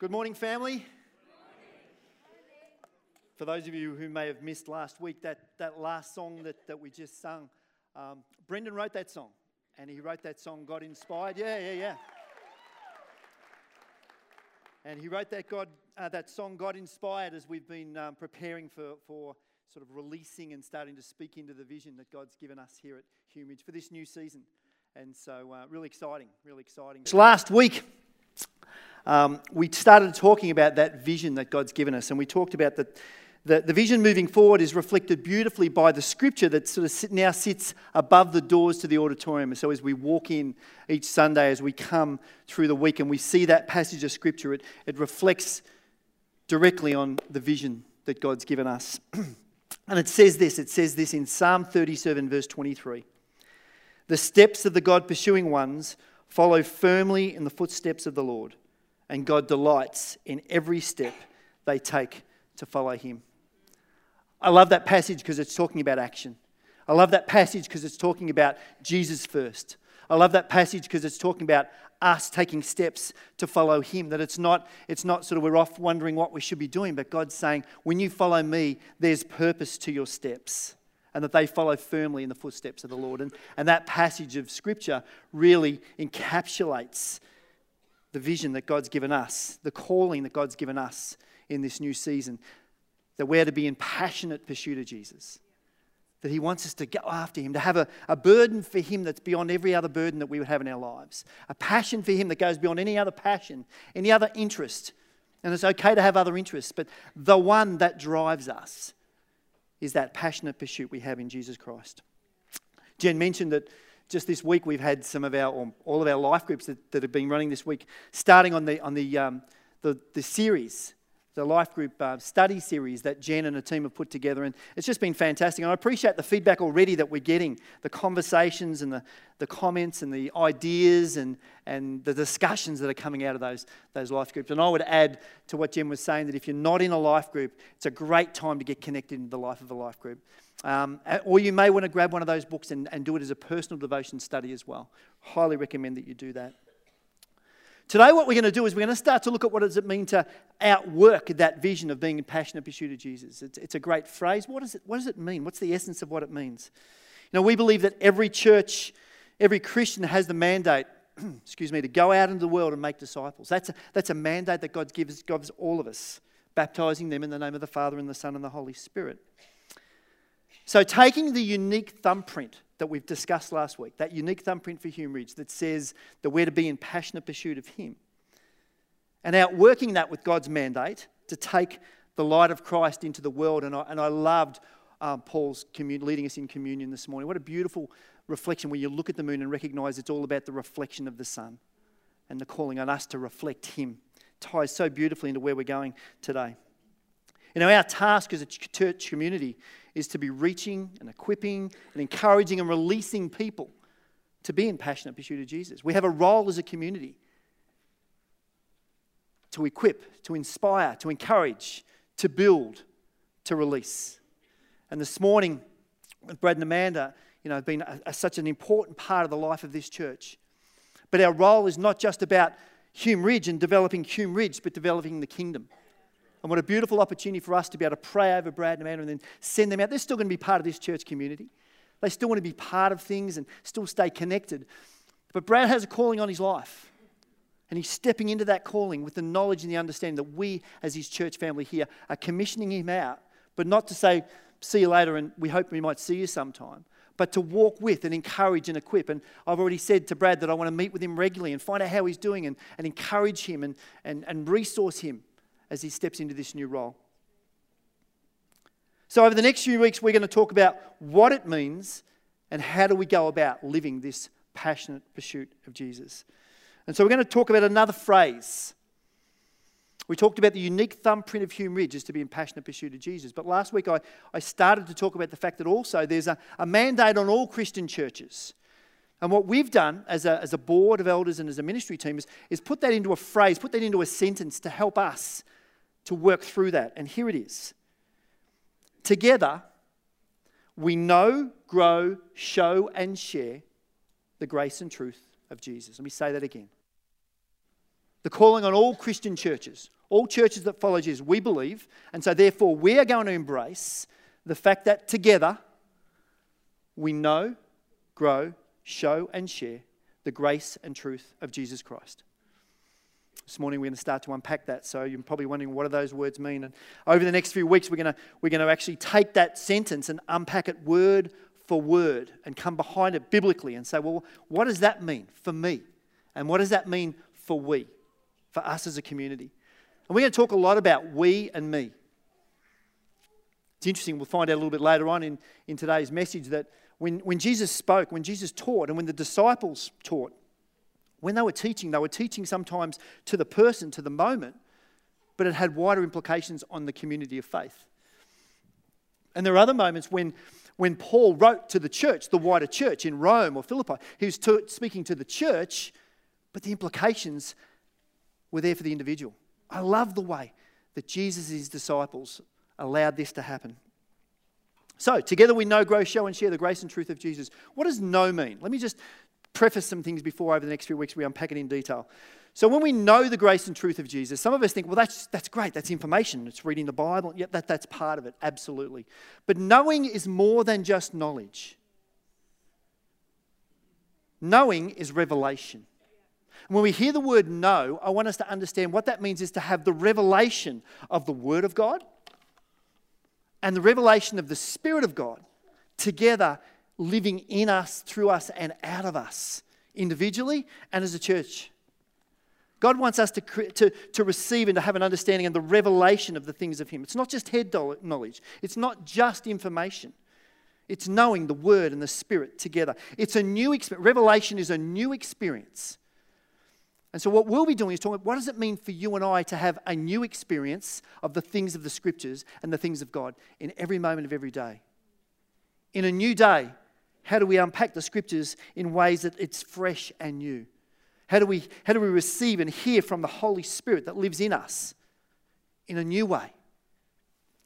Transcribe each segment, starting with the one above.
Good morning, family. For those of you who may have missed last week, that, that last song that, that we just sung, um, Brendan wrote that song. And he wrote that song, God Inspired. Yeah, yeah, yeah. And he wrote that, God, uh, that song, God Inspired, as we've been um, preparing for, for sort of releasing and starting to speak into the vision that God's given us here at Hume Ridge for this new season. And so, uh, really exciting, really exciting. Last week, um, we started talking about that vision that God's given us, and we talked about that the, the vision moving forward is reflected beautifully by the scripture that sort of sit, now sits above the doors to the auditorium. So as we walk in each Sunday, as we come through the week, and we see that passage of scripture, it, it reflects directly on the vision that God's given us. and it says this it says this in Psalm 37, verse 23. The steps of the God pursuing ones follow firmly in the footsteps of the Lord and God delights in every step they take to follow Him. I love that passage because it's talking about action. I love that passage because it's talking about Jesus first. I love that passage because it's talking about us taking steps to follow him that it's not it's not sort of we're off wondering what we should be doing but god's saying when you follow me there's purpose to your steps and that they follow firmly in the footsteps of the lord and, and that passage of scripture really encapsulates the vision that God's given us, the calling that God's given us in this new season, that we're to be in passionate pursuit of Jesus. That He wants us to go after Him, to have a, a burden for Him that's beyond every other burden that we would have in our lives. A passion for Him that goes beyond any other passion, any other interest. And it's okay to have other interests, but the one that drives us is that passionate pursuit we have in Jesus Christ. Jen mentioned that just this week we've had some of our, all of our life groups that, that have been running this week, starting on the, on the, um, the, the series, the life group uh, study series that Jen and the team have put together. And it's just been fantastic. And I appreciate the feedback already that we're getting, the conversations and the, the comments and the ideas and, and the discussions that are coming out of those, those life groups. And I would add to what Jen was saying that if you're not in a life group, it's a great time to get connected into the life of a life group. Um, or you may want to grab one of those books and, and do it as a personal devotion study as well. Highly recommend that you do that. Today, what we're going to do is we're going to start to look at what does it mean to outwork that vision of being in passionate pursuit of Jesus. It's, it's a great phrase. What does, it, what does it mean? What's the essence of what it means? You know, we believe that every church, every Christian has the mandate, excuse me, to go out into the world and make disciples. That's a, that's a mandate that God gives, gives all of us, baptizing them in the name of the Father and the Son and the Holy Spirit. So, taking the unique thumbprint that we've discussed last week, that unique thumbprint for Hume Ridge that says that we're to be in passionate pursuit of Him, and outworking that with God's mandate to take the light of Christ into the world. And I, and I loved um, Paul's commun- leading us in communion this morning. What a beautiful reflection where you look at the moon and recognize it's all about the reflection of the sun and the calling on us to reflect Him. Ties so beautifully into where we're going today. You know, our task as a church community is to be reaching and equipping and encouraging and releasing people to be in passionate pursuit of Jesus. We have a role as a community to equip, to inspire, to encourage, to build, to release. And this morning, with Brad and Amanda, you know, have been a, a, such an important part of the life of this church. But our role is not just about Hume Ridge and developing Hume Ridge, but developing the kingdom. And what a beautiful opportunity for us to be able to pray over Brad and Amanda and then send them out. They're still going to be part of this church community. They still want to be part of things and still stay connected. But Brad has a calling on his life. And he's stepping into that calling with the knowledge and the understanding that we, as his church family here, are commissioning him out, but not to say, see you later and we hope we might see you sometime, but to walk with and encourage and equip. And I've already said to Brad that I want to meet with him regularly and find out how he's doing and, and encourage him and, and, and resource him as he steps into this new role. So, over the next few weeks, we're going to talk about what it means and how do we go about living this passionate pursuit of Jesus. And so, we're going to talk about another phrase. We talked about the unique thumbprint of Hume Ridge is to be in passionate pursuit of Jesus. But last week, I, I started to talk about the fact that also there's a, a mandate on all Christian churches. And what we've done as a, as a board of elders and as a ministry team is, is put that into a phrase, put that into a sentence to help us to work through that. And here it is. Together, we know, grow, show, and share the grace and truth of Jesus. Let me say that again. the calling on all Christian churches, all churches that follow Jesus. We believe, and so therefore we are going to embrace the fact that together we know, grow, show, and share the grace and truth of Jesus Christ. This morning we're going to start to unpack that. So you're probably wondering what do those words mean. And over the next few weeks we're going to we're going to actually take that sentence and unpack it word for word and come behind it biblically and say, well, what does that mean for me? And what does that mean for we, for us as a community? And we're going to talk a lot about we and me. It's interesting, we'll find out a little bit later on in, in today's message that when, when Jesus spoke, when Jesus taught, and when the disciples taught, when they were teaching, they were teaching sometimes to the person, to the moment, but it had wider implications on the community of faith. And there are other moments when, when Paul wrote to the church, the wider church in Rome or Philippi, he was to, speaking to the church, but the implications were there for the individual. I love the way that Jesus' his disciples allowed this to happen. So, together we know, grow, show, and share the grace and truth of Jesus. What does know mean? Let me just preface some things before over the next few weeks we unpack it in detail. So, when we know the grace and truth of Jesus, some of us think, well, that's, that's great. That's information. It's reading the Bible. Yep, that, that's part of it. Absolutely. But knowing is more than just knowledge, knowing is revelation. when we hear the word know, I want us to understand what that means is to have the revelation of the Word of God and the revelation of the Spirit of God together living in us, through us, and out of us individually and as a church. God wants us to, to, to receive and to have an understanding and the revelation of the things of Him. It's not just head knowledge, it's not just information. It's knowing the Word and the Spirit together. It's a new experience. Revelation is a new experience. And so, what we'll be doing is talking about what does it mean for you and I to have a new experience of the things of the Scriptures and the things of God in every moment of every day. In a new day, how do we unpack the Scriptures in ways that it's fresh and new? How do we, how do we receive and hear from the Holy Spirit that lives in us in a new way?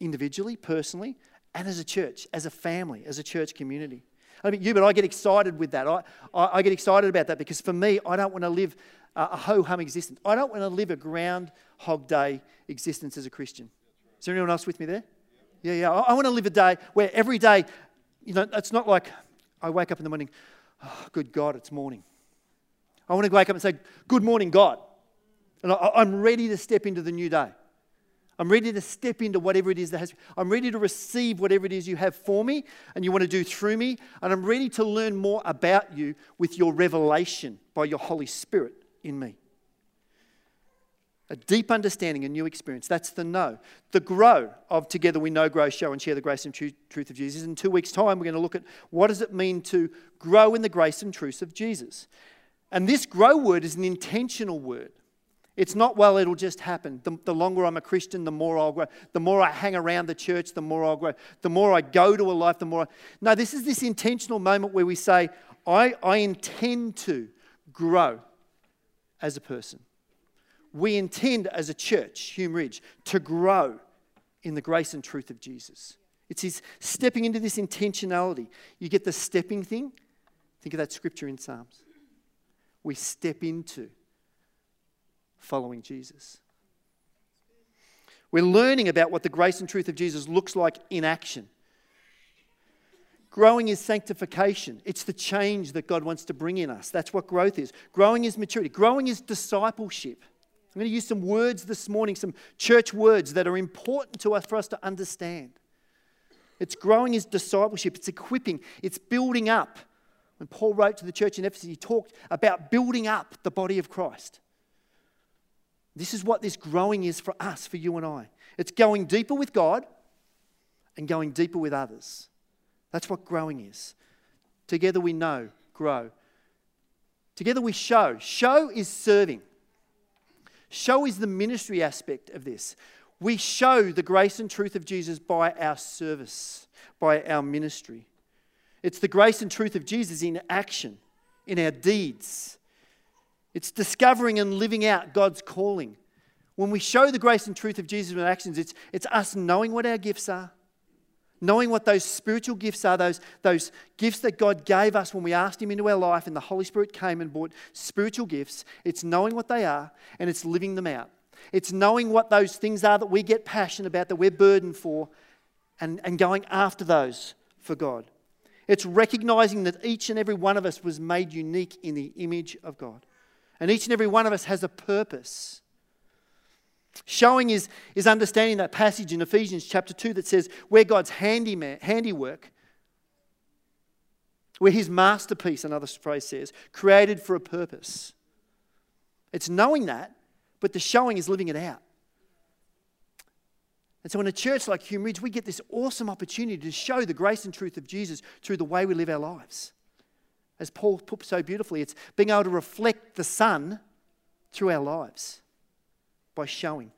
Individually, personally, and as a church, as a family, as a church community. I mean, you, but I get excited with that. I, I, I get excited about that because for me, I don't want to live a ho hum existence. I don't want to live a groundhog day existence as a Christian. Is there anyone else with me there? Yeah, yeah. I, I want to live a day where every day, you know, it's not like I wake up in the morning, oh, good God, it's morning. I want to wake up and say, Good morning, God. And I, I'm ready to step into the new day. I'm ready to step into whatever it is that has. I'm ready to receive whatever it is you have for me and you want to do through me. And I'm ready to learn more about you with your revelation by your Holy Spirit in me. A deep understanding, a new experience. That's the know. The grow of together we know, grow, show, and share the grace and truth of Jesus. In two weeks' time, we're going to look at what does it mean to grow in the grace and truth of Jesus. And this grow word is an intentional word. It's not, well, it'll just happen. The, the, longer I'm a Christian, the more I'll grow. The more I hang around the church, the more I'll grow. The more I go to a life, the more I. No, this is this intentional moment where we say, I, I intend to grow as a person. We intend as a church, Hume Ridge, to grow in the grace and truth of Jesus. It's his stepping into this intentionality. You get the stepping thing. Think of that scripture in Psalms. We step into following Jesus. We're learning about what the grace and truth of Jesus looks like in action. Growing is sanctification. It's the change that God wants to bring in us. That's what growth is. Growing is maturity. Growing is discipleship. I'm going to use some words this morning, some church words that are important to us for us to understand. It's growing is discipleship, it's equipping, it's building up. When Paul wrote to the church in Ephesus, he talked about building up the body of Christ. This is what this growing is for us, for you and I. It's going deeper with God and going deeper with others. That's what growing is. Together we know, grow. Together we show. Show is serving. Show is the ministry aspect of this. We show the grace and truth of Jesus by our service, by our ministry. It's the grace and truth of Jesus in action, in our deeds. It's discovering and living out God's calling. When we show the grace and truth of Jesus in actions, it's, it's us knowing what our gifts are, knowing what those spiritual gifts are, those, those gifts that God gave us when we asked Him into our life and the Holy Spirit came and brought spiritual gifts. It's knowing what they are and it's living them out. It's knowing what those things are that we get passionate about, that we're burdened for, and, and going after those for God. It's recognizing that each and every one of us was made unique in the image of God. And each and every one of us has a purpose. Showing is, is understanding that passage in Ephesians chapter 2 that says, We're God's handyman, handiwork, we're his masterpiece, another phrase says, created for a purpose. It's knowing that, but the showing is living it out. And so, in a church like Hume Ridge, we get this awesome opportunity to show the grace and truth of Jesus through the way we live our lives. As Paul put so beautifully, it's being able to reflect the sun through our lives by showing.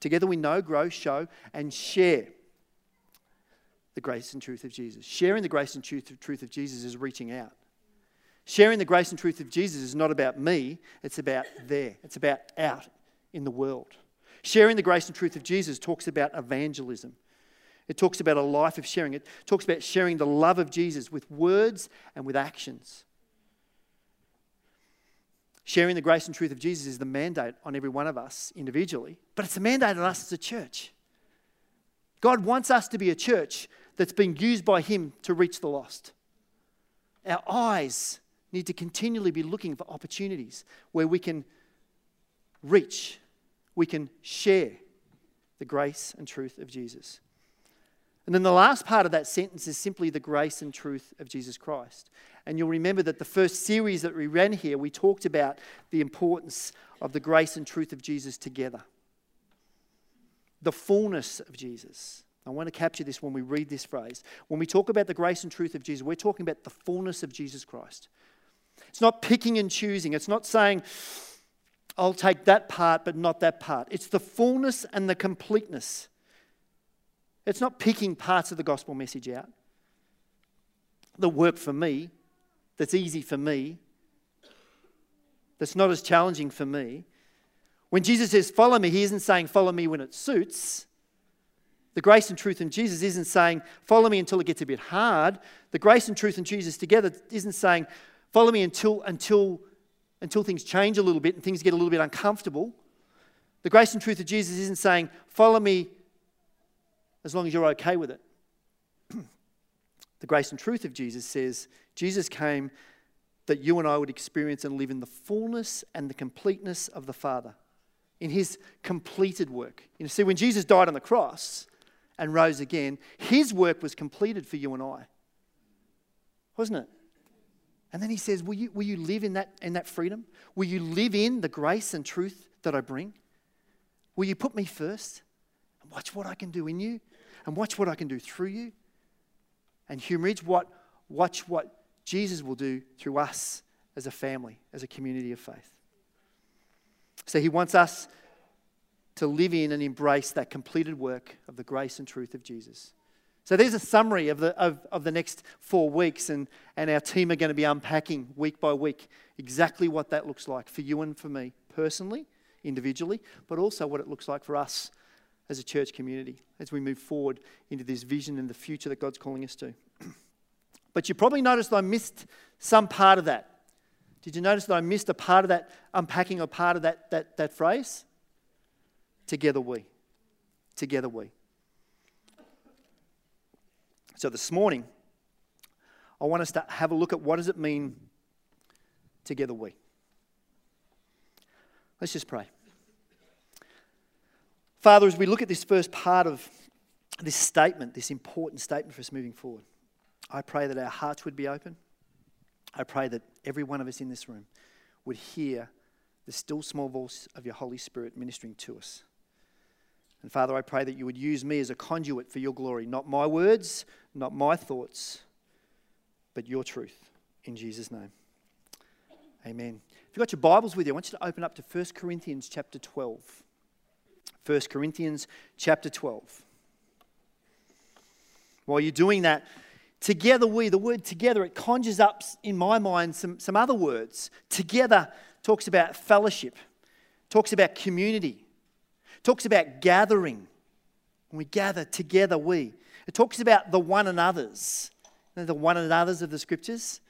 Together we know, grow, show, and share the grace and truth of Jesus. Sharing the grace and truth, truth of Jesus is reaching out. Sharing the grace and truth of Jesus is not about me, it's about there, it's about out in the world. Sharing the grace and truth of Jesus talks about evangelism. It talks about a life of sharing. It talks about sharing the love of Jesus with words and with actions. Sharing the grace and truth of Jesus is the mandate on every one of us individually, but it's a mandate on us as a church. God wants us to be a church that's being used by Him to reach the lost. Our eyes need to continually be looking for opportunities where we can reach, we can share the grace and truth of Jesus. And then the last part of that sentence is simply the grace and truth of Jesus Christ. And you'll remember that the first series that we ran here, we talked about the importance of the grace and truth of Jesus together. The fullness of Jesus. I want to capture this when we read this phrase. When we talk about the grace and truth of Jesus, we're talking about the fullness of Jesus Christ. It's not picking and choosing, it's not saying, I'll take that part but not that part. It's the fullness and the completeness. It's not picking parts of the gospel message out that work for me that's easy for me, that's not as challenging for me. When Jesus says, Follow me, he isn't saying, Follow me when it suits. The grace and truth in Jesus isn't saying, Follow me until it gets a bit hard. The grace and truth in Jesus together isn't saying, Follow me until, until, until things change a little bit and things get a little bit uncomfortable. The grace and truth of Jesus isn't saying, Follow me as long as you're okay with it. The grace and truth of Jesus says, Jesus came that you and I would experience and live in the fullness and the completeness of the Father, in his completed work. You see, when Jesus died on the cross and rose again, his work was completed for you and I, wasn't it? And then he says, Will you, will you live in that, in that freedom? Will you live in the grace and truth that I bring? Will you put me first and watch what I can do in you and watch what I can do through you? And Hume what, watch what Jesus will do through us as a family, as a community of faith. So he wants us to live in and embrace that completed work of the grace and truth of Jesus. So there's a summary of the, of, of the next four weeks, and, and our team are going to be unpacking week by week exactly what that looks like for you and for me personally, individually, but also what it looks like for us as a church community as we move forward into this vision and the future that God's calling us to. But you probably noticed I missed some part of that. Did you notice that I missed a part of that unpacking, a part of that, that, that phrase? Together we. Together we. So this morning, I want us to have a look at what does it mean together we. Let's just pray. Father, as we look at this first part of this statement, this important statement for us moving forward, I pray that our hearts would be open. I pray that every one of us in this room would hear the still small voice of your Holy Spirit ministering to us. And Father, I pray that you would use me as a conduit for your glory, not my words, not my thoughts, but your truth. In Jesus' name. Amen. If you've got your Bibles with you, I want you to open up to 1 Corinthians chapter 12. 1 Corinthians chapter 12. While you're doing that, Together we, the word together, it conjures up in my mind some, some other words. Together talks about fellowship, talks about community, talks about gathering. When we gather together, we. It talks about the one another's, you know, the one another's of the scriptures,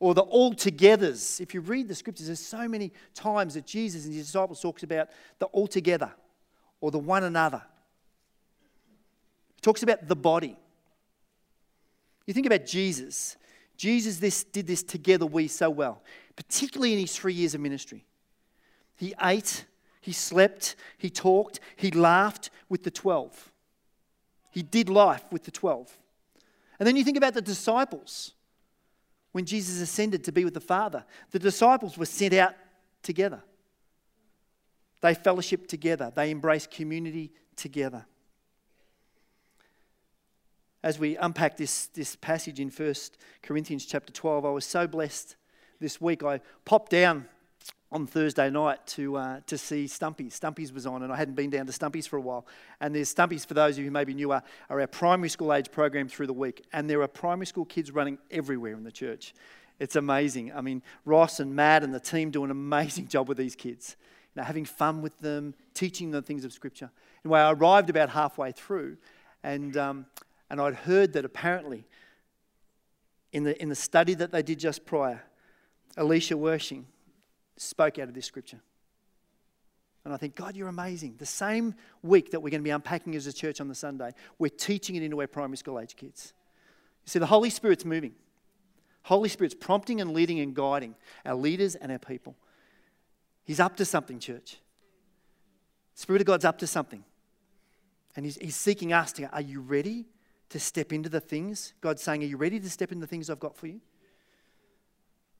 or the all togethers. If you read the scriptures, there's so many times that Jesus and his disciples talks about the all together or the one another. It talks about the body. You think about Jesus. Jesus this, did this together we so well, particularly in his three years of ministry. He ate, he slept, he talked, he laughed with the 12. He did life with the 12. And then you think about the disciples. When Jesus ascended to be with the Father, the disciples were sent out together. They fellowship together, they embrace community together. As we unpack this, this passage in 1 Corinthians chapter 12, I was so blessed this week. I popped down on Thursday night to, uh, to see Stumpy's. Stumpy's was on, and I hadn't been down to Stumpy's for a while. And there's Stumpy's, for those of you who maybe knew, are, are our primary school age program through the week. And there are primary school kids running everywhere in the church. It's amazing. I mean, Ross and Matt and the team do an amazing job with these kids, having fun with them, teaching them things of Scripture. Anyway, I arrived about halfway through, and, um, and I'd heard that apparently in the, in the study that they did just prior, Alicia Wershing, spoke out of this scripture. And I think, God, you're amazing. The same week that we're going to be unpacking as a church on the Sunday, we're teaching it into our primary school age kids. You see, the Holy Spirit's moving. Holy Spirit's prompting and leading and guiding our leaders and our people. He's up to something, church. Spirit of God's up to something. And he's, he's seeking us to go, are you ready to step into the things? God's saying, are you ready to step into the things I've got for you?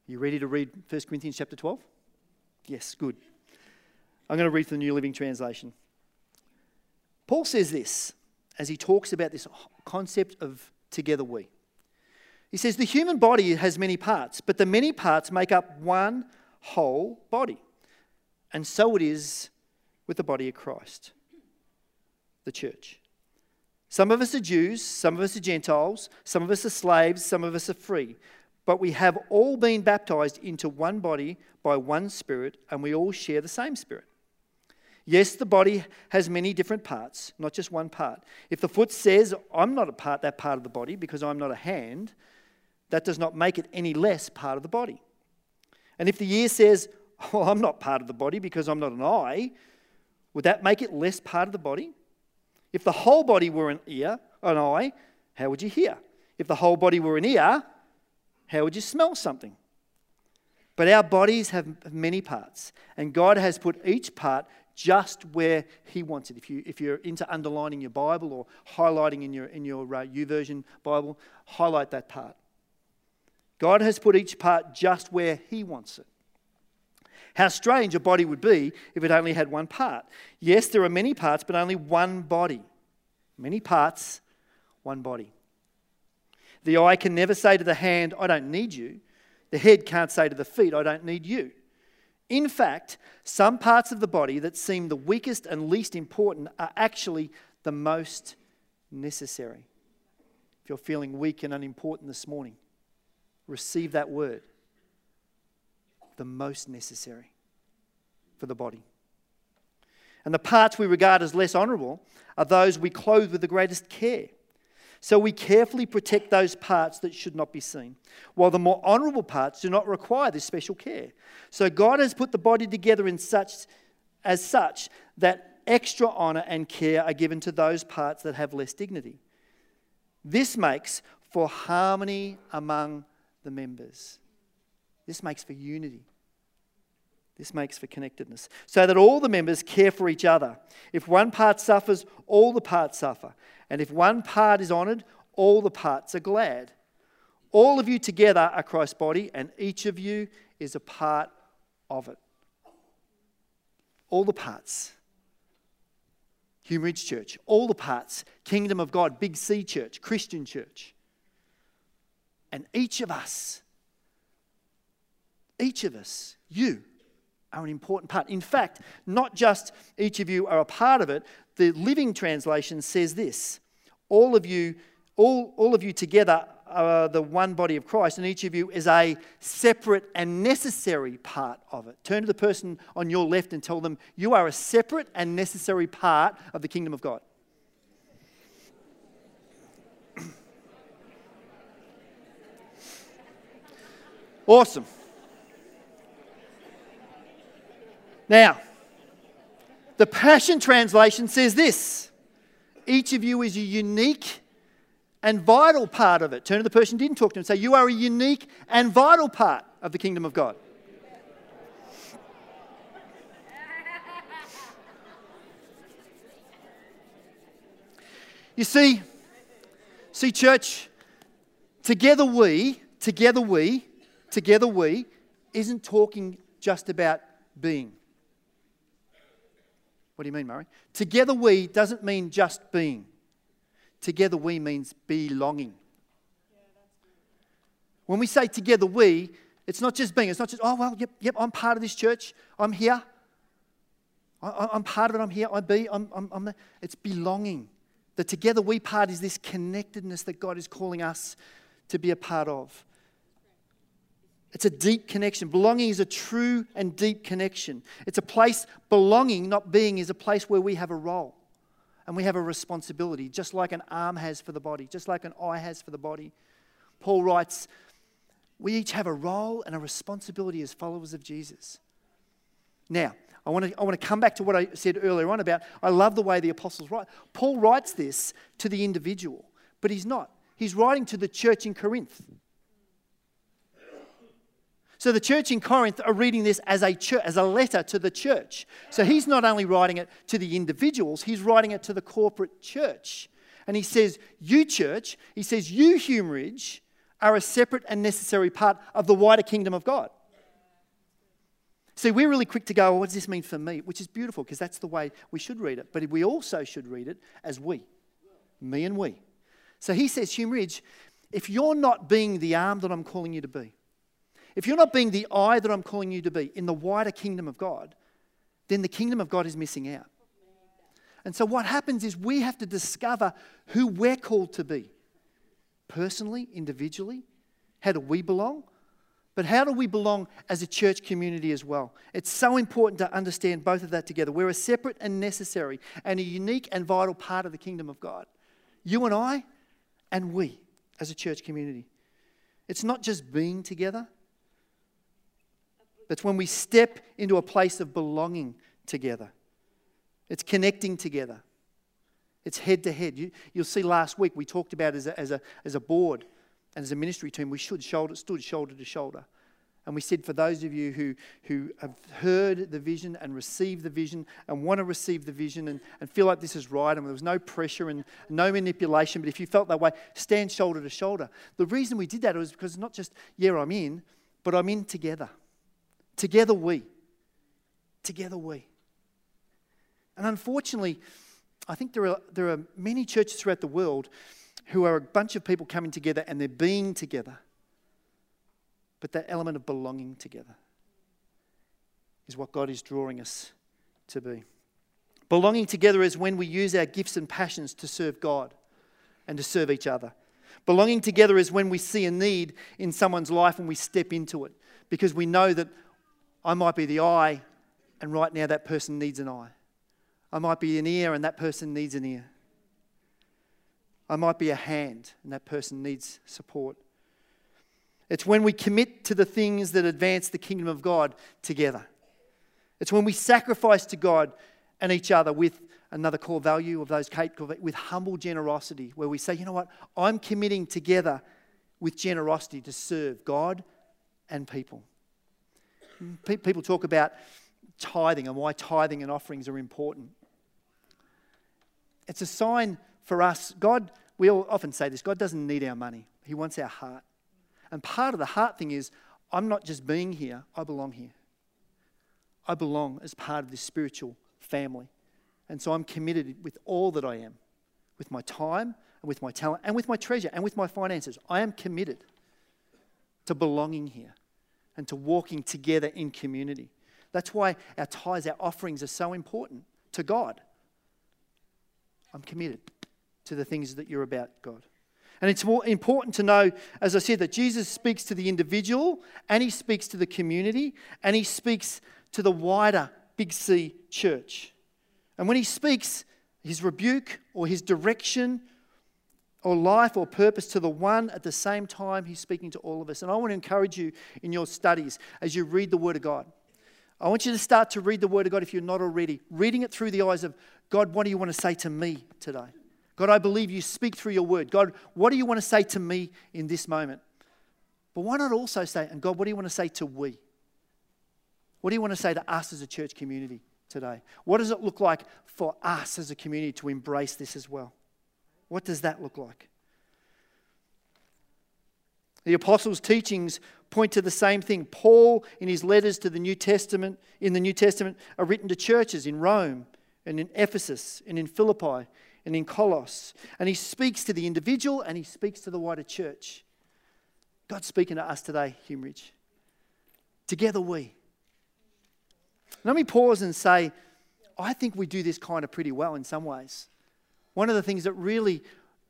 Are you ready to read 1 Corinthians chapter 12? Yes, good. I'm going to read from the New Living Translation. Paul says this as he talks about this concept of together we. He says, The human body has many parts, but the many parts make up one whole body. And so it is with the body of Christ, the church. Some of us are Jews, some of us are Gentiles, some of us are slaves, some of us are free. But we have all been baptized into one body by one Spirit, and we all share the same Spirit. Yes, the body has many different parts, not just one part. If the foot says, I'm not a part, that part of the body, because I'm not a hand, that does not make it any less part of the body. And if the ear says, Oh, I'm not part of the body because I'm not an eye, would that make it less part of the body? If the whole body were an ear, an eye, how would you hear? If the whole body were an ear, how would you smell something? But our bodies have many parts, and God has put each part just where He wants it. If, you, if you're into underlining your Bible or highlighting in your, in your uh, YouVersion Bible, highlight that part. God has put each part just where He wants it. How strange a body would be if it only had one part. Yes, there are many parts, but only one body. Many parts, one body. The eye can never say to the hand, I don't need you. The head can't say to the feet, I don't need you. In fact, some parts of the body that seem the weakest and least important are actually the most necessary. If you're feeling weak and unimportant this morning, receive that word. The most necessary for the body. And the parts we regard as less honourable are those we clothe with the greatest care. So we carefully protect those parts that should not be seen, while the more honorable parts do not require this special care. So God has put the body together in such as such that extra honor and care are given to those parts that have less dignity. This makes for harmony among the members. This makes for unity. This makes for connectedness. So that all the members care for each other. If one part suffers, all the parts suffer. And if one part is honored, all the parts are glad. All of you together are Christ's body, and each of you is a part of it. All the parts. Hume Ridge Church, all the parts. Kingdom of God, Big C Church, Christian Church. And each of us, each of us, you, are an important part. In fact, not just each of you are a part of it, the Living Translation says this all of you, all, all of you together are the one body of Christ, and each of you is a separate and necessary part of it. Turn to the person on your left and tell them, You are a separate and necessary part of the kingdom of God. awesome. Now, the Passion Translation says this each of you is a unique and vital part of it. Turn to the person didn't talk to him and say, You are a unique and vital part of the kingdom of God. You see, see, church, together we, together we, together we, isn't talking just about being. What do you mean, Murray? Together we doesn't mean just being. Together we means belonging. When we say together we, it's not just being. It's not just, oh, well, yep, yep, I'm part of this church. I'm here. I, am part of it. I'm here. I be. I'm, I'm, I'm. It's belonging. The together we part is this connectedness that God is calling us to be a part of. It's a deep connection. Belonging is a true and deep connection. It's a place, belonging, not being, is a place where we have a role and we have a responsibility, just like an arm has for the body, just like an eye has for the body. Paul writes, we each have a role and a responsibility as followers of Jesus. Now, I want, to, I want to come back to what I said earlier on about I love the way the apostles write. Paul writes this to the individual, but he's not. He's writing to the church in Corinth. So the church in Corinth are reading this as a, church, as a letter to the church. So he's not only writing it to the individuals, he's writing it to the corporate church. And he says, You, church, he says, You, Hume Ridge, are a separate and necessary part of the wider kingdom of God. See, we're really quick to go, well, what does this mean for me? Which is beautiful because that's the way we should read it. But we also should read it as we, me and we. So he says, Hume Ridge, if you're not being the arm that I'm calling you to be, if you're not being the eye that I'm calling you to be in the wider kingdom of God, then the kingdom of God is missing out. And so what happens is we have to discover who we're called to be personally, individually. How do we belong? But how do we belong as a church community as well? It's so important to understand both of that together. We're a separate and necessary and a unique and vital part of the kingdom of God. You and I, and we as a church community. It's not just being together, that's when we step into a place of belonging together. It's connecting together. It's head to head. You, will see last week we talked about as a, as, a, as a board and as a ministry team, we should shoulder, stood shoulder to shoulder. And we said, for those of you who, who have heard the vision and received the vision and want to receive the vision and, and feel like this is right and there was no pressure and no manipulation, but if you felt that way, stand shoulder to shoulder. The reason we did that was because not just, yeah, I'm in, but I'm in together. Together we. Together we. And unfortunately, I think there are, there are many churches throughout the world who are a bunch of people coming together and they're being together. But that element of belonging together is what God is drawing us to be. Belonging together is when we use our gifts and passions to serve God and to serve each other. Belonging together is when we see a need in someone's life and we step into it because we know that I might be the eye, and right now that person needs an eye. I might be an ear, and that person needs an ear. I might be a hand, and that person needs support. It's when we commit to the things that advance the kingdom of God together. It's when we sacrifice to God and each other with another core value of those Kate with humble generosity, where we say, you know what, I'm committing together with generosity to serve God and people. People talk about tithing and why tithing and offerings are important. It's a sign for us. God, we all often say this God doesn't need our money, He wants our heart. And part of the heart thing is I'm not just being here, I belong here. I belong as part of this spiritual family. And so I'm committed with all that I am, with my time and with my talent and with my treasure and with my finances. I am committed to belonging here and to walking together in community. That's why our tithes, our offerings are so important to God. I'm committed to the things that you're about, God. And it's more important to know, as I said, that Jesus speaks to the individual and he speaks to the community and he speaks to the wider Big C church. And when he speaks, his rebuke or his direction or life or purpose to the one at the same time he's speaking to all of us. And I want to encourage you in your studies as you read the Word of God. I want you to start to read the Word of God if you're not already, reading it through the eyes of God, what do you want to say to me today? God, I believe you speak through your Word. God, what do you want to say to me in this moment? But why not also say, and God, what do you want to say to we? What do you want to say to us as a church community today? What does it look like for us as a community to embrace this as well? What does that look like? The apostles' teachings point to the same thing. Paul, in his letters to the New Testament, in the New Testament, are written to churches in Rome and in Ephesus and in Philippi and in Colossus. And he speaks to the individual and he speaks to the wider church. God's speaking to us today, Hume Ridge. Together we. Let me pause and say, I think we do this kind of pretty well in some ways. One of the things that really,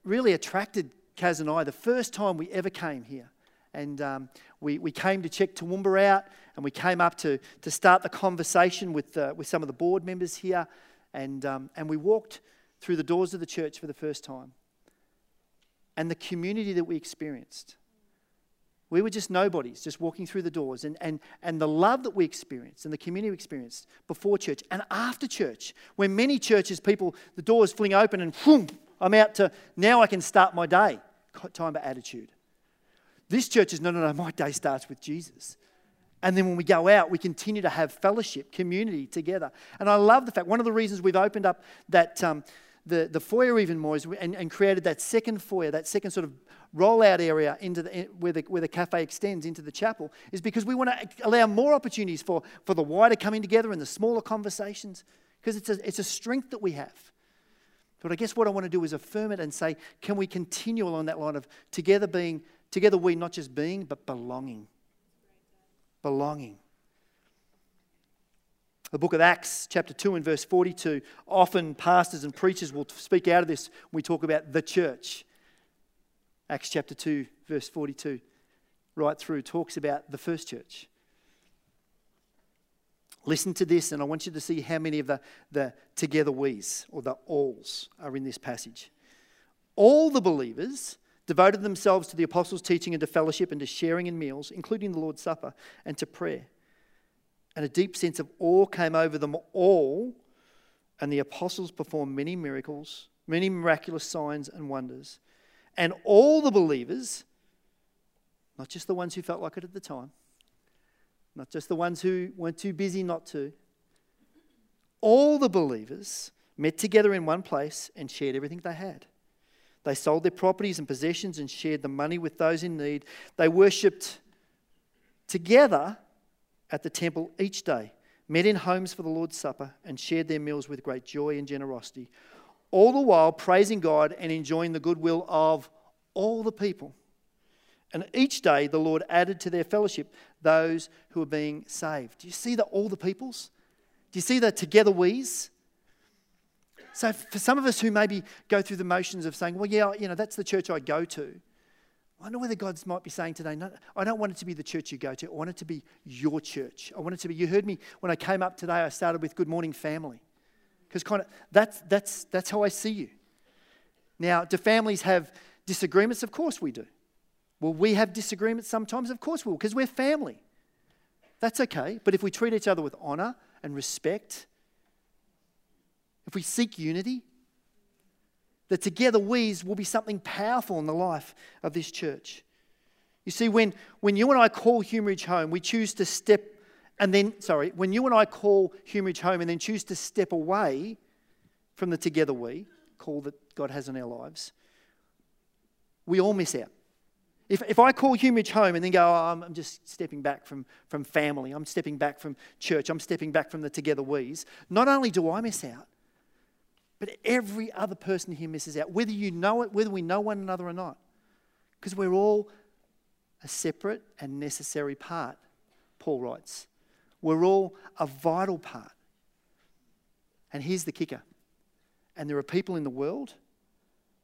really attracted Kaz and I the first time we ever came here, and um, we, we came to check Toowoomba out, and we came up to, to start the conversation with, uh, with some of the board members here, and, um, and we walked through the doors of the church for the first time. And the community that we experienced. We were just nobodies, just walking through the doors. And, and, and the love that we experienced and the community we experienced before church and after church, when many churches, people, the doors fling open and I'm out to now I can start my day. Time for attitude. This church is no, no, no, my day starts with Jesus. And then when we go out, we continue to have fellowship, community together. And I love the fact, one of the reasons we've opened up that, um, the, the foyer even more is, and, and created that second foyer, that second sort of rollout area into the, where, the, where the cafe extends into the chapel, is because we want to allow more opportunities for, for the wider coming together and the smaller conversations, because it's a, it's a strength that we have. But I guess what I want to do is affirm it and say, can we continue along that line of together being, together we not just being, but belonging. Belonging. The book of Acts, chapter 2 and verse 42, often pastors and preachers will speak out of this when we talk about the church. Acts chapter 2, verse 42, right through, talks about the first church. Listen to this, and I want you to see how many of the, the together we's or the alls are in this passage. All the believers devoted themselves to the apostles' teaching and to fellowship and to sharing in meals, including the Lord's Supper, and to prayer. And a deep sense of awe came over them all, and the apostles performed many miracles, many miraculous signs and wonders. And all the believers, not just the ones who felt like it at the time, not just the ones who weren't too busy not to. All the believers met together in one place and shared everything they had. They sold their properties and possessions and shared the money with those in need. They worshipped together at the temple each day, met in homes for the Lord's Supper, and shared their meals with great joy and generosity, all the while praising God and enjoying the goodwill of all the people. And each day the Lord added to their fellowship those who were being saved. Do you see the all the peoples? Do you see the together we's? So for some of us who maybe go through the motions of saying, well, yeah, you know, that's the church I go to. I wonder whether God might be saying today, no, I don't want it to be the church you go to. I want it to be your church. I want it to be, you heard me when I came up today, I started with Good Morning Family. Because kind of that's, that's, that's how I see you. Now, do families have disagreements? Of course we do. Will we have disagreements sometimes? Of course we will, because we're family. That's okay. But if we treat each other with honor and respect, if we seek unity, the together we's will be something powerful in the life of this church. You see, when, when you and I call Hume Ridge home, we choose to step and then, sorry, when you and I call Hume Ridge home and then choose to step away from the together we, call that God has in our lives, we all miss out. If, if I call Hume Ridge home and then go, oh, I'm, I'm, just stepping back from, from family, I'm stepping back from church, I'm stepping back from the together we's, not only do I miss out, but every other person here misses out, whether you know it, whether we know one another or not. Because we're all a separate and necessary part, Paul writes. We're all a vital part. And here's the kicker. And there are people in the world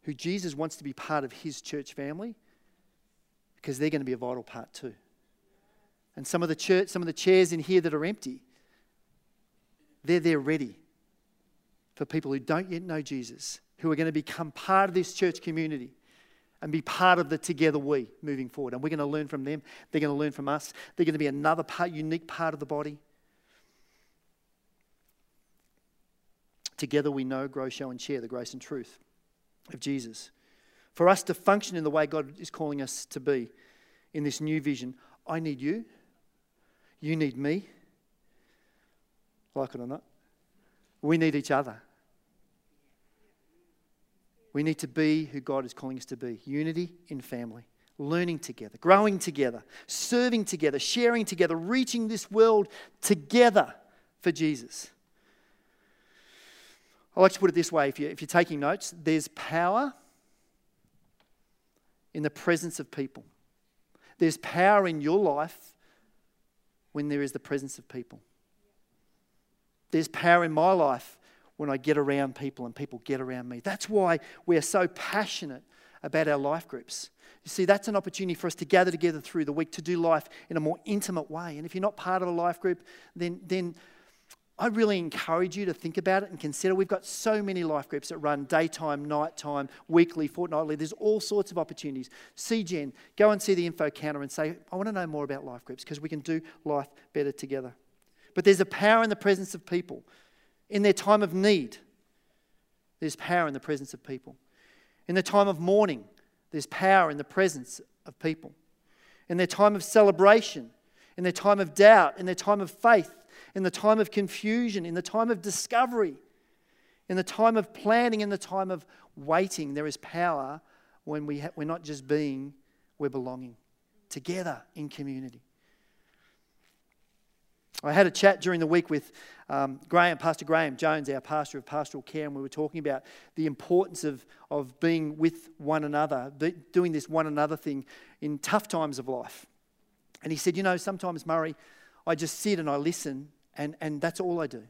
who Jesus wants to be part of his church family because they're going to be a vital part too. And some of the church, some of the chairs in here that are empty, they're there ready for people who don't yet know Jesus, who are going to become part of this church community and be part of the together we moving forward. And we're going to learn from them. They're going to learn from us. They're going to be another part, unique part of the body. Together we know, grow, show, and share the grace and truth of Jesus. For us to function in the way God is calling us to be in this new vision, I need you. You need me. Like it or not. We need each other. We need to be who God is calling us to be unity in family, learning together, growing together, serving together, sharing together, reaching this world together for Jesus. I like to put it this way if, you, if you're taking notes, there's power in the presence of people. There's power in your life when there is the presence of people. There's power in my life when I get around people and people get around me. That's why we're so passionate about our life groups. You see, that's an opportunity for us to gather together through the week to do life in a more intimate way. And if you're not part of a life group, then, then I really encourage you to think about it and consider. We've got so many life groups that run daytime, nighttime, weekly, fortnightly. There's all sorts of opportunities. See Jen, go and see the info counter and say, I want to know more about life groups because we can do life better together. But there's a power in the presence of people in their time of need, there's power in the presence of people. In their time of mourning, there's power in the presence of people. In their time of celebration, in their time of doubt, in their time of faith, in the time of confusion, in the time of discovery, in the time of planning, in the time of waiting, there is power when we ha- we're not just being, we're belonging together in community. I had a chat during the week with um, Graham, Pastor Graham Jones, our pastor of pastoral care, and we were talking about the importance of, of being with one another, doing this one another thing in tough times of life. And he said, You know, sometimes, Murray, I just sit and I listen, and, and that's all I do.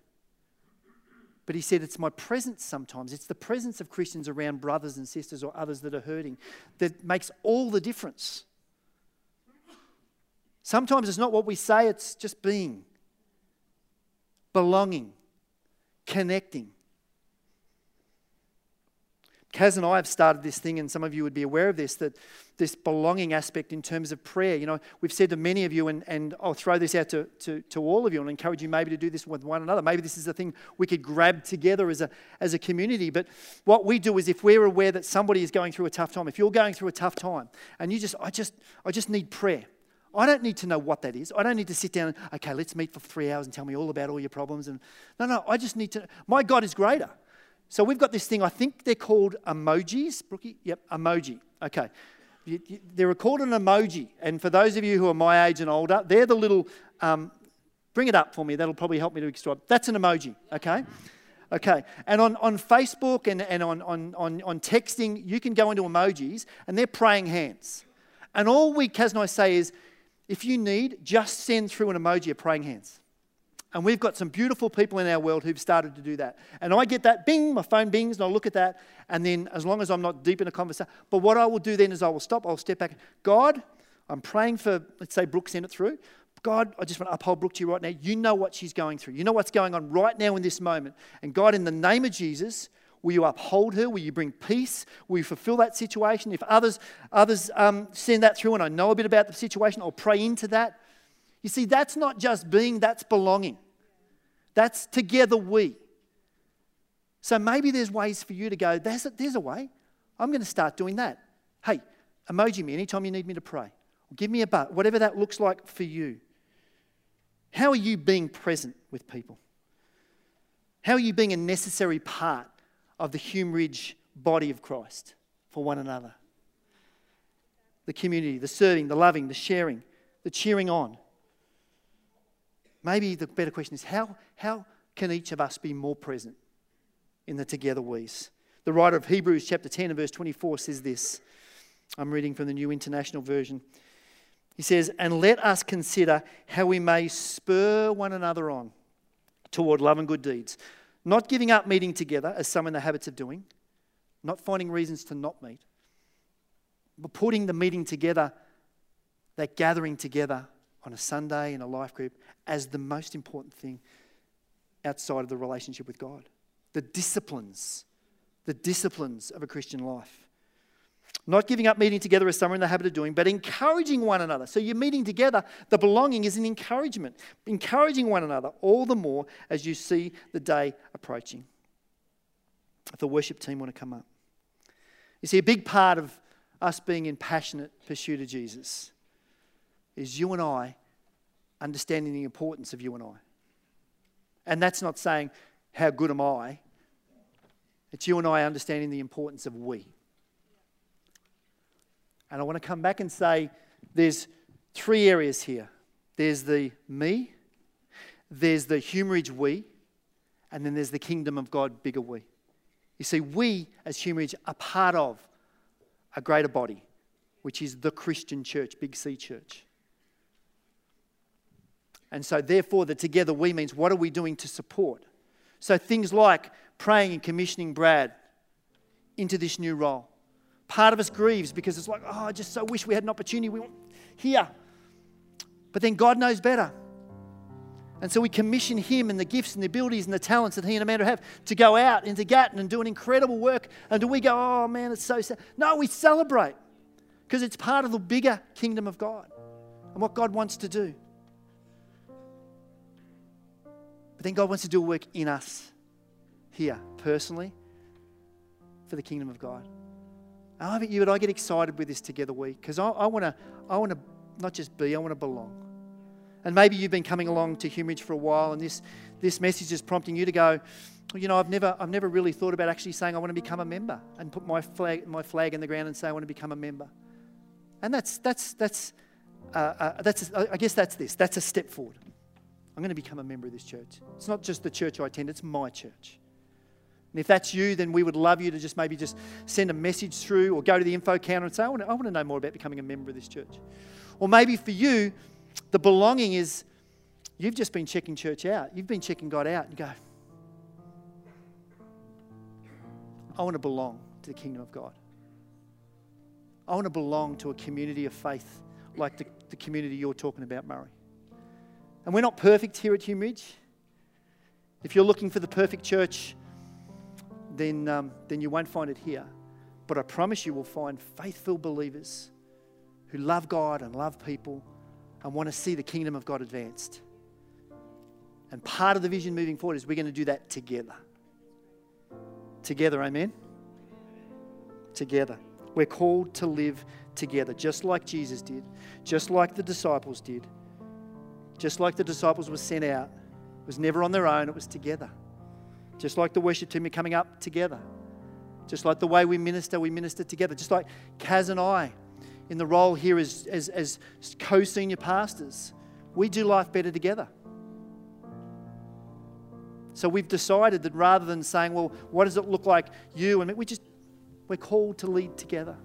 But he said, It's my presence sometimes. It's the presence of Christians around brothers and sisters or others that are hurting that makes all the difference. Sometimes it's not what we say, it's just being belonging, connecting. Kaz and I have started this thing, and some of you would be aware of this, that this belonging aspect in terms of prayer. You know, we've said to many of you, and, and I'll throw this out to, to, to all of you and encourage you maybe to do this with one another. Maybe this is a thing we could grab together as a, as a community. But what we do is if we're aware that somebody is going through a tough time, if you're going through a tough time and you just, I just, I just need prayer. I don't need to know what that is. I don't need to sit down and, okay, let's meet for three hours and tell me all about all your problems. And no, no, I just need to. My God is greater. So we've got this thing. I think they're called emojis. Brookie, yep, emoji. Okay, you, you, they're called an emoji. And for those of you who are my age and older, they're the little. Um, bring it up for me. That'll probably help me to describe. That's an emoji. Okay. Okay, and on, on Facebook and, and on, on, on, on texting, you can go into emojis and they're praying hands. And all we, Kaz and I, say is, if you need, just send through an emoji of praying hands. And we've got some beautiful people in our world who've started to do that. And I get that bing, my phone bings, and I look at that. And then, as long as I'm not deep in a conversation, but what I will do then is I will stop, I'll step back. God, I'm praying for, let's say, Brooke sent it through. God, I just want to uphold Brooke to you right now. You know what she's going through. You know what's going on right now in this moment. And God, in the name of Jesus, Will you uphold her? Will you bring peace? Will you fulfill that situation? If others, others um, send that through and I know a bit about the situation, I'll pray into that. You see, that's not just being, that's belonging. That's together we. So maybe there's ways for you to go, there's a, there's a way. I'm going to start doing that. Hey, emoji me anytime you need me to pray. Give me a butt, whatever that looks like for you. How are you being present with people? How are you being a necessary part of the Hume Ridge body of Christ for one another. The community, the serving, the loving, the sharing, the cheering on. Maybe the better question is how, how can each of us be more present in the together we's? The writer of Hebrews chapter 10 and verse 24 says this. I'm reading from the New International Version. He says, And let us consider how we may spur one another on toward love and good deeds not giving up meeting together, as some in the habits of doing, not finding reasons to not meet, but putting the meeting together, that gathering together on a Sunday in a life group, as the most important thing outside of the relationship with God. The disciplines, the disciplines of a Christian life. Not giving up meeting together as some are in the habit of doing, but encouraging one another. So you're meeting together. The belonging is an encouragement, encouraging one another all the more as you see the day approaching. If the worship team want to come up. You see, a big part of us being in passionate pursuit of Jesus is you and I understanding the importance of you and I. And that's not saying, how good am I? It's you and I understanding the importance of we. And I want to come back and say there's three areas here there's the me, there's the Hume Ridge we, and then there's the kingdom of God, bigger we. You see, we as Hume Ridge are part of a greater body, which is the Christian church, Big C church. And so, therefore, the together we means what are we doing to support? So, things like praying and commissioning Brad into this new role. Part of us grieves because it's like, oh, I just so wish we had an opportunity we want here. But then God knows better. And so we commission him and the gifts and the abilities and the talents that he and Amanda have to go out into Gatton and do an incredible work. And do we go, oh man, it's so sad? No, we celebrate because it's part of the bigger kingdom of God and what God wants to do. But then God wants to do a work in us here, personally, for the kingdom of God. I bet you, but I get excited with this together week because I, I want to, I want to not just be, I want to belong. And maybe you've been coming along to Hume Ridge for a while, and this, this message is prompting you to go, you know, I've never, I've never really thought about actually saying I want to become a member and put my flag, my flag in the ground and say I want to become a member. And that's, that's, that's, uh, uh, that's, I guess that's this. That's a step forward. I'm going to become a member of this church. It's not just the church I attend, it's my church. And if that's you, then we would love you to just maybe just send a message through or go to the info counter and say, I want to, I want to know more about becoming a member of this church. Or maybe for you, the belonging is you've just been checking church out. You've been checking God out and go, I want to belong to the kingdom of God. I want to belong to a community of faith like the, the community you're talking about, Murray. And we're not perfect here at Hume Ridge. If you're looking for the perfect church, then, um, then you won't find it here. But I promise you will find faithful believers who love God and love people and want to see the kingdom of God advanced. And part of the vision moving forward is we're going to do that together. Together, amen? Together. We're called to live together, just like Jesus did, just like the disciples did, just like the disciples were sent out. It was never on their own, it was together. Just like the worship team are coming up together. Just like the way we minister, we minister together. Just like Kaz and I in the role here as, as, as co senior pastors, we do life better together. So we've decided that rather than saying, well, what does it look like you and me, we just, we're called to lead together.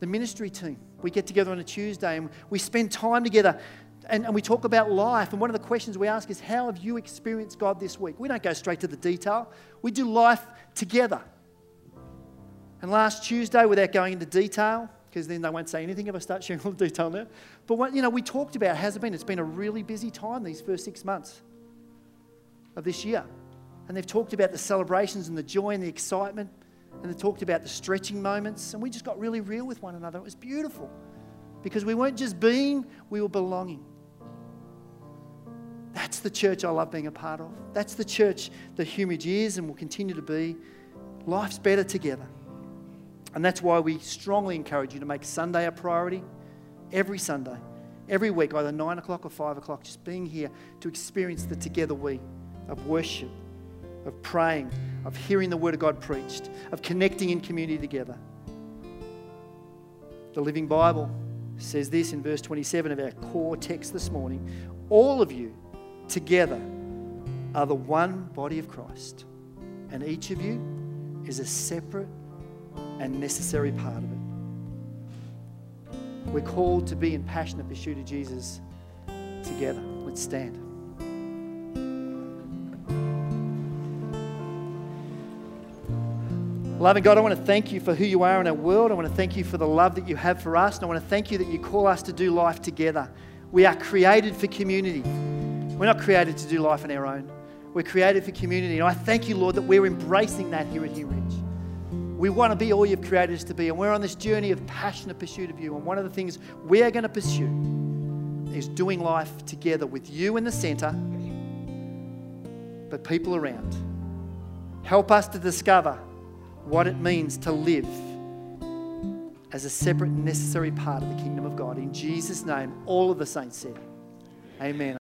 The ministry team, we get together on a Tuesday and we spend time together and, and we talk about life. And one of the questions we ask is, How have you experienced God this week? We don't go straight to the detail, we do life together. And last Tuesday, without going into detail, because then they won't say anything if I start sharing all the detail now. But what, you know, we talked about how's it been? It's been a really busy time these first six months of this year. And they've talked about the celebrations and the joy and the excitement. And they talked about the stretching moments. And we just got really real with one another. It was beautiful because we weren't just being, we were belonging. That's the church I love being a part of. That's the church that Hume Ridge is and will continue to be. Life's better together. And that's why we strongly encourage you to make Sunday a priority every Sunday, every week, either 9 o'clock or 5 o'clock, just being here to experience the together we of worship, of praying, of hearing the Word of God preached, of connecting in community together. The Living Bible says this in verse 27 of our core text this morning all of you together are the one body of Christ, and each of you is a separate and necessary part of it. We're called to be in passionate pursuit of Jesus together. Let's stand. Loving God, I want to thank you for who you are in our world. I want to thank you for the love that you have for us. And I want to thank you that you call us to do life together. We are created for community. We're not created to do life on our own. We're created for community. And I thank you, Lord, that we're embracing that here at Hume Ridge. We want to be all you've created us to be, and we're on this journey of passionate pursuit of you. And one of the things we are going to pursue is doing life together with you in the center, but people around. Help us to discover what it means to live as a separate, necessary part of the kingdom of God. In Jesus' name, all of the saints said, Amen.